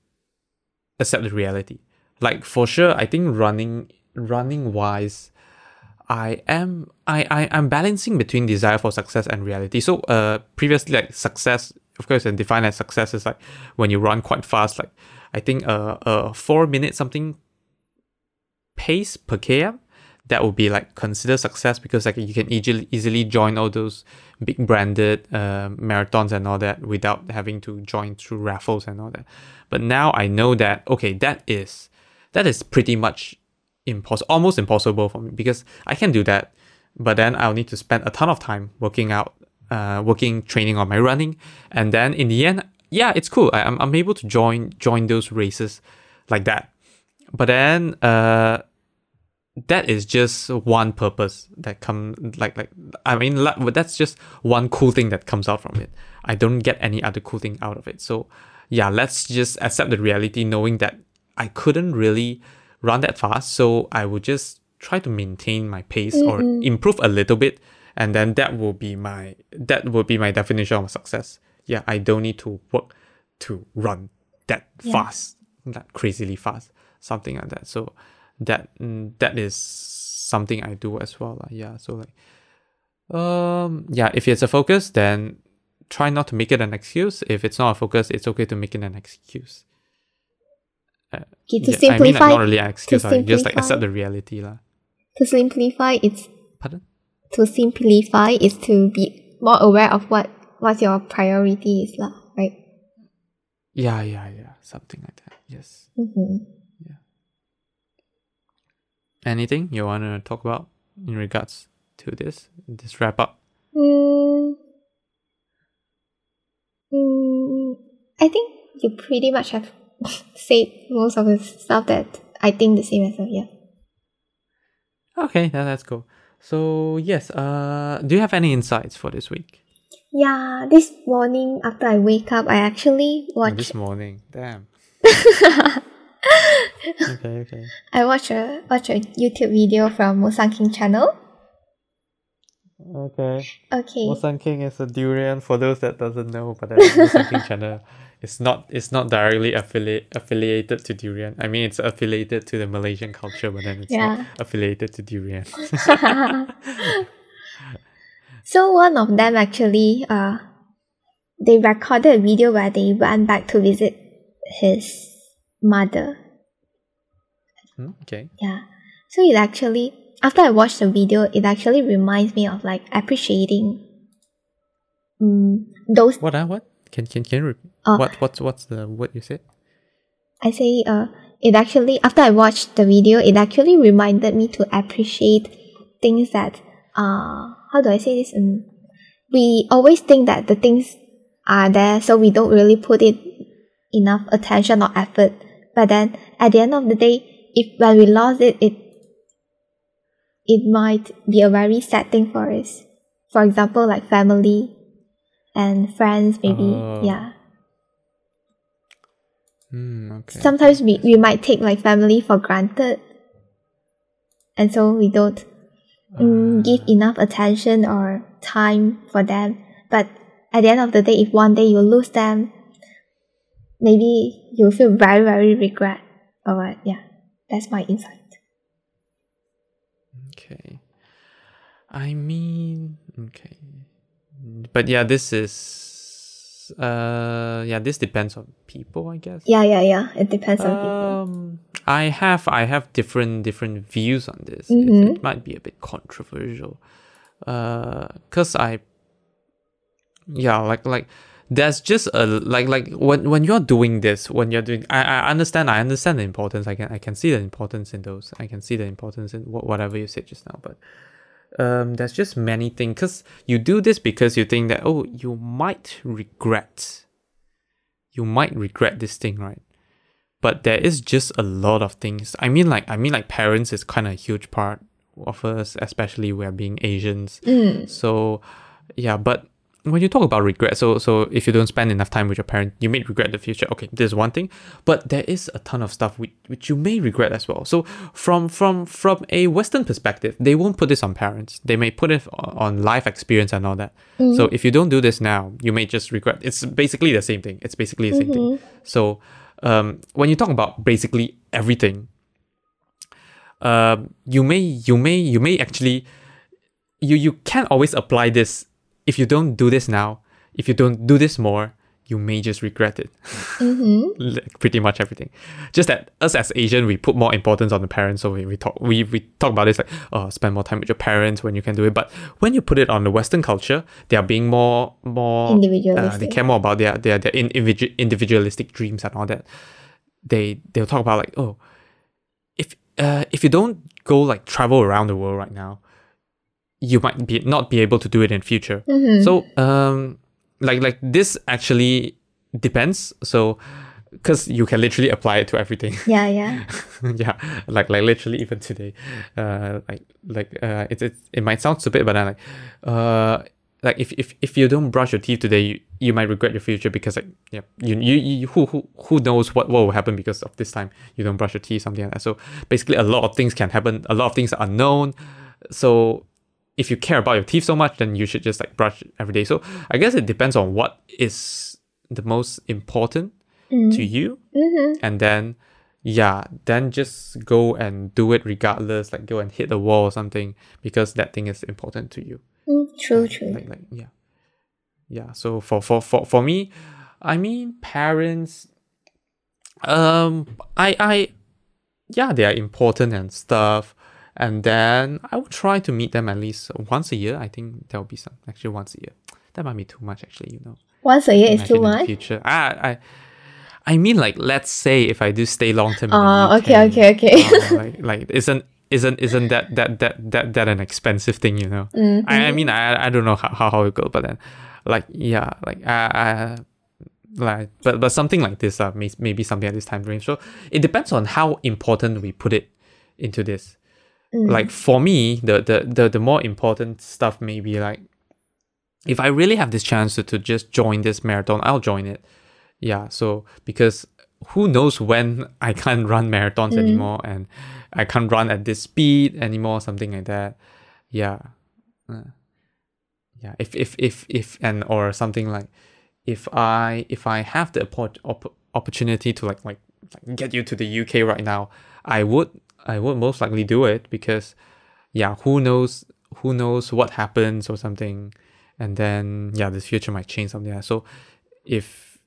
accept the reality. Like for sure, I think running running wise, I am I, I I'm balancing between desire for success and reality. So uh previously like success of course and defined as success is like when you run quite fast, like I think uh uh four minutes something pace per km that would be like considered success because like you can easily easily join all those big branded uh, marathons and all that without having to join through raffles and all that. But now I know that okay, that is that is pretty much impossible, almost impossible for me because I can do that, but then I'll need to spend a ton of time working out, uh, working training on my running, and then in the end, yeah, it's cool. I, I'm I'm able to join join those races like that, but then uh that is just one purpose that come like like I mean like, that's just one cool thing that comes out from it. I don't get any other cool thing out of it. So yeah, let's just accept the reality, knowing that I couldn't really run that fast. So I would just try to maintain my pace or improve a little bit, and then that will be my that will be my definition of success. Yeah, I don't need to work to run that Yeah. fast, that crazily fast, something like that. So that mm, that is something I do as well. Yeah, so like um yeah, if it's a focus, then try not to make it an excuse. If it's not a focus, it's okay to make it an excuse. Okay, to Yeah, I mean like simplify, not really an excuse, like, just like simplify. accept the reality lah. to simplify, it's Pardon? to simplify is to be more aware of what what your priority is, lah. Right? Yeah, yeah, yeah. Something like that. Yes. Mm-hmm. Anything you wanna talk about in regards to this? This wrap up. Mm, mm, I think you pretty much have [LAUGHS] said most of the stuff that I think the same as well. Yeah. Okay, yeah, that's cool. So yes, uh do you have any insights for this week? Yeah. This morning after I wake up, I actually Oh, this morning. Damn. [LAUGHS] okay, okay. [LAUGHS] I watched a watch a YouTube video from Musang King channel. Okay. Okay. Musang King is a durian for those that doesn't know, but then Musang King channel [LAUGHS] is not it's not directly affiliate affiliated to durian. I mean it's affiliated to the Malaysian culture, but then it's not affiliated to durian. [LAUGHS] so one of them actually uh they recorded a video where they went back to visit his mother. Hmm, okay. Yeah. So it actually after I watched the video, it actually reminds me of like appreciating mm, those What? Uh, what? Can can can you repeat? uh, what what's what's the word you said? I say uh it actually after I watched the video, it actually reminded me to appreciate things that uh how do I say this? Um, we always think that the things are there, so we don't really put it enough attention or effort. But then at the end of the day, if when we lost it, it it might be a very sad thing for us. For example, like family and friends, maybe. Oh. Yeah. Hmm, okay. Sometimes we, we might take like family for granted. And so we don't mm, give enough attention or time for them. But at the end of the day, if one day you lose them, maybe you'll feel very, very regret or what. Yeah, that's my insight. Okay. I mean, okay. But yeah, this is uh yeah, this depends on people, I guess. Yeah, yeah, yeah. It depends on people. Um I have I have different different views on this. Mhm. It might be a bit controversial. Uh cuz I yeah, like like there's just a like like when when you're doing this, when you're doing I, I understand I understand the importance. I can I can see the importance in those. I can see the importance in wha- whatever you said just now, but um there's just many things because you do this because you think that oh you might regret you might regret this thing right but there is just a lot of things i mean like i mean like parents is kind of a huge part of us especially we're being asians Mm. so yeah but when you talk about regret so so if you don't spend enough time with your parent you may regret the future. Okay this is one thing. But there is a ton of stuff which, which you may regret as well. So from from from a western perspective they won't put this on parents. They may put it on, life experience and all that. So if you don't do this now you may just regret. It's basically the same thing. It's basically the same thing. So um when you talk about basically everything um you may you may you may actually you you can't always apply this if you don't do this now if you don't do this more you may just regret it. Mm-hmm. [LAUGHS] like pretty much everything. Just that us as asian we put more importance on the parents so we, we talk we, we talk about this like oh spend more time with your parents when you can do it. But when you put it on the western culture they are being more more uh, they care more about their their, their individual individualistic dreams and all that. They they'll talk about like oh if uh if you don't go like travel around the world right now you might be not be able to do it in future. Mm-hmm. so um like like this actually depends. So because you can literally apply it to everything. [LAUGHS] Yeah, yeah. [LAUGHS] yeah like like literally even today. Uh like like uh it, it it might sound stupid but then like uh like if, if if you don't brush your teeth today you, you might regret your future because like yeah you, you you who who who knows what what will happen because of this time you don't brush your teeth something like that. So basically a lot of things can happen. A lot of things are unknown. So if you care about your teeth so much then you should just like brush every day. So i guess it depends on what is the most important to you. Mm-hmm. and then yeah then just go and do it regardless like go and hit the wall or something because that thing is important to you. Mm, true, true. like like yeah. Yeah so for for for, for me i mean parents um i i yeah they are important and stuff and then i would try to meet them at least once a year. I think there will be some actually once a year. That might be too much actually you know. Once a year is too much. future. I, I i mean like let's say if i do stay long term Oh, okay, okay, okay. uh, [LAUGHS] like like isn't isn't isn't that that that that that an expensive thing you know? Mhm. I, I mean I I don't know how, how, how it goes but then like yeah like I, I like but but something like this uh may, maybe something at this time range so it depends on how important we put it into this Mm. like for me the, the the the more important stuff may be like if I really have this chance to, to just join this marathon I'll join it yeah so because who knows when [LAUGHS] I can't run marathons Mm. anymore and I can't run at this speed anymore something like that yeah Uh, yeah if if if if and or something like if I if I have the opp- opportunity to like like like get you to the UK right now I would I would most likely do it because yeah who knows who knows what happens or something. And then yeah the future might change something. Like so if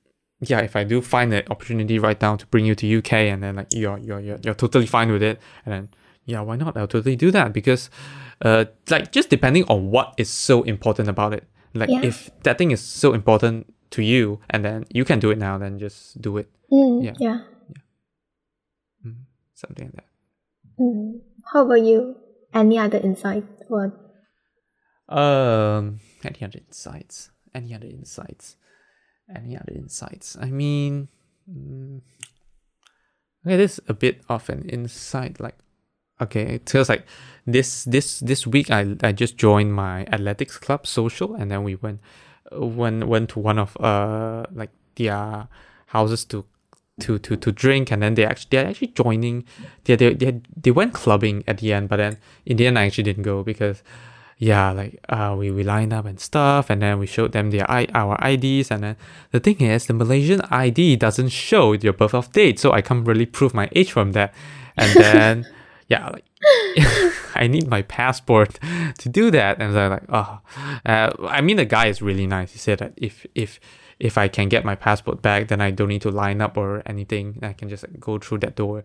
yeah if I do find an opportunity right now to bring you to UK and then like you're you're you're, you're totally fine with it and then yeah why not? I'll totally do that because uh like just depending on what is so important about it. Like Yeah. if that thing is so important to you and then you can do it now then just do it. Mm, Yeah. yeah. something like that Mm. How about you? Any other insight? What? Um, any other insights? Any other insights? Any other insights? I mean, mm, okay, this is a bit of an insight. Like, okay, it feels like this this this week I I just joined my athletics club social, and then we went went went to one of uh like their houses to to to to drink and then they actually they're actually joining they they they, they went clubbing at the end but then in the end I actually didn't go because yeah like uh we, we lined up and stuff and then we showed them their I our IDs and then the thing is the Malaysian ID doesn't show your birth of date so I can't really prove my age from that. And then [LAUGHS] yeah like [LAUGHS] I need my passport to do that. And I was like oh. Uh, I mean the guy is really nice. He said that if if if I can get my passport back, then I don't need to line up or anything. I can just go through that door.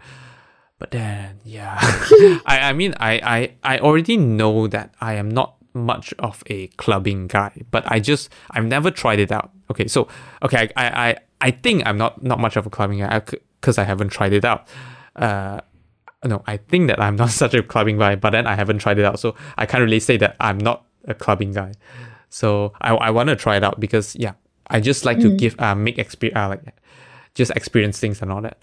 But then, yeah, [LAUGHS] I, I mean, I, I, I already know that I am not much of a clubbing guy, but I just, I've never tried it out. Okay, so, okay, I, I, I think I'm not, not much of a clubbing guy because I haven't tried it out. Uh, no, I think that I'm [LAUGHS] not such a clubbing guy, but then I haven't tried it out. So I can't really say that I'm not a clubbing guy. So I, I want to try it out because, yeah, I just like to give uh make experience uh, like just experience things and all that.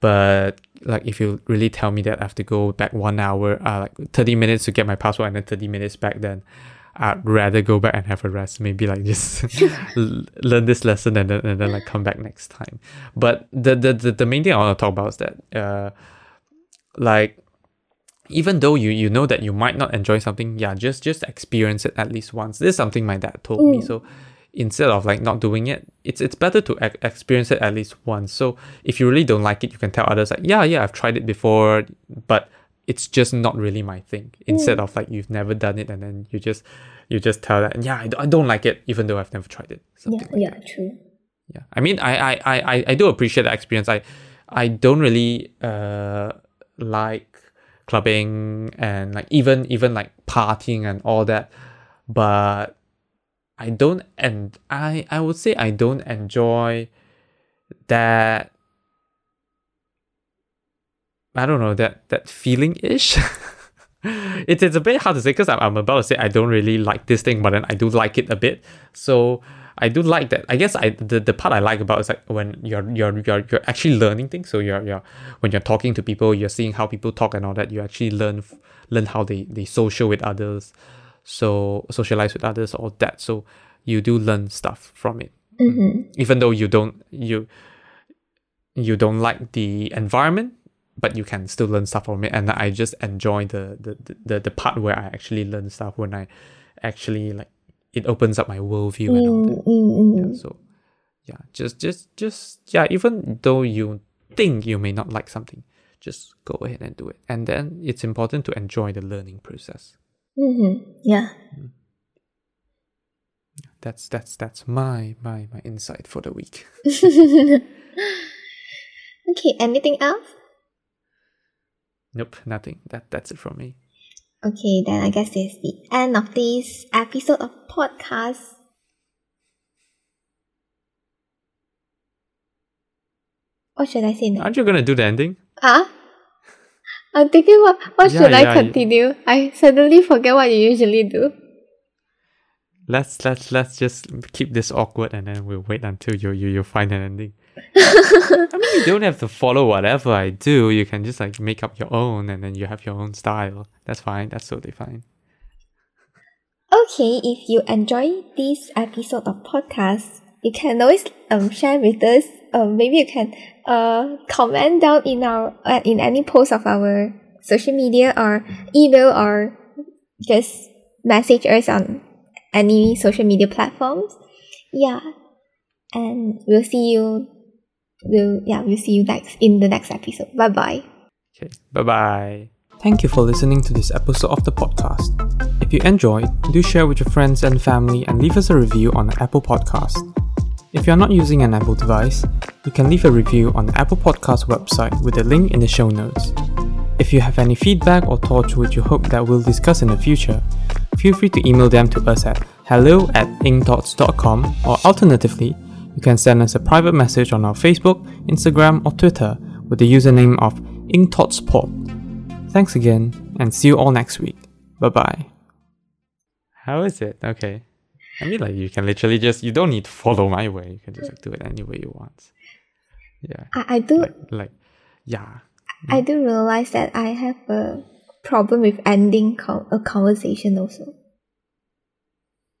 But like if you really tell me that I have to go back one hour, uh, like thirty minutes to get my passport and then thirty minutes back, then I'd rather go back and have a rest. Maybe like just [LAUGHS] [LAUGHS] learn this lesson and then and then like come back next time. But the the the, the main thing I want to talk about is that uh like even though you you know that you might not enjoy something, yeah, just just experience it at least once. This is something my dad told me. So instead of like not doing it it's it's better to ex- experience it at least once. So if you really don't like it you can tell others like yeah yeah i've tried it before but it's just not really my thing. Instead mm. of like you've never done it and then you just you just tell that yeah I, I don't like it even though i've never tried it. Yeah like yeah that. true. Yeah. I mean I, I i i do appreciate the experience. I i don't really uh like clubbing and like even even like partying and all that but I don't and I I would say I don't enjoy that I don't know that that feeling ish. it's [LAUGHS] it's a bit hard to say because I'm, I'm about to say I don't really like this thing, but then I do like it a bit. So I do like that. I guess I the, the part I like about is like when you're you're you're you're actually learning things. So you're you're when you're talking to people, you're seeing how people talk and all that. You actually learn learn how they they social with others so socialize with others all that. So you do learn stuff from it. Mm-hmm. even though you don't you you don't like the environment but you can still learn stuff from it. And i just enjoy the the, the, the part where i actually learn stuff when i actually like it opens up my worldview and all that. Mm-hmm. yeah, so yeah just just just yeah even though you think you may not like something just go ahead and do it. And then it's important to enjoy the learning process Mm-hmm. Yeah. That's that's that's my my my insight for the week. [LAUGHS] okay. Anything else? Nope, nothing. That that's it from me. Okay, then I guess it's the end of this episode of podcast. What should I say now? Aren't you gonna do the ending? Huh? I'm thinking what what yeah, should I continue? Yeah. I suddenly forget what you usually do. Let's let's let's just keep this awkward and then we'll wait until you you, you find an ending. [LAUGHS] I mean you don't have to follow whatever I do. You can just like make up your own and then you have your own style. That's fine. That's totally fine. Okay, if you enjoy this episode of podcast, you can always um share with us. Um, maybe you can uh comment down in our uh, in any post of our social media or email or just message us on any social media platforms. Yeah, and we'll see you. We'll yeah we'll see you next in the next episode. Bye bye. Okay. Bye bye. Thank you for listening to this episode of the podcast. If you enjoyed, do share with your friends and family and leave us a review on the Apple Podcast. If you are not using an Apple device, you can leave a review on the Apple Podcast website with a link in the show notes. If you have any feedback or thoughts which you hope that we'll discuss in the future, feel free to email them to us at hello at ingthoughts.com or alternatively, you can send us a private message on our Facebook, Instagram, or Twitter with the username of ingthoughtspod. Thanks again, and see you all next week. Bye bye. How is it? Okay. I mean, like you can literally just you don't need to follow my way. You can just like do it any way you want. Yeah, I, I do like like yeah. I do realize that I have a problem with ending a conversation also.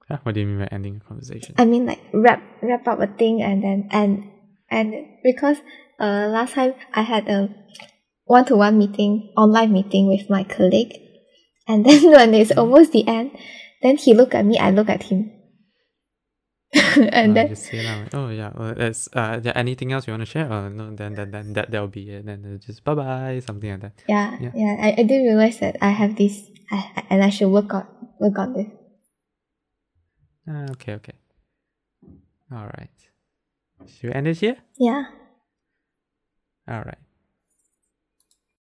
Huh? What do you mean by ending a conversation? I mean like wrap wrap up a thing and then and and because uh last time I had a one to one meeting online meeting with my colleague and [LAUGHS] then when it's almost the end then he look at me I look at him [LAUGHS] and Uh, then just say now. Oh yeah. Well, that's uh. Yeah, anything else you want to share? Oh no. Then then then that that'll be it. Then uh, just bye bye. Something like that. yeah Yeah. yeah, I, I did realize that I have this I, and I should work on work on this Ah, okay. Okay. All right. Should we end it here? yeah All right.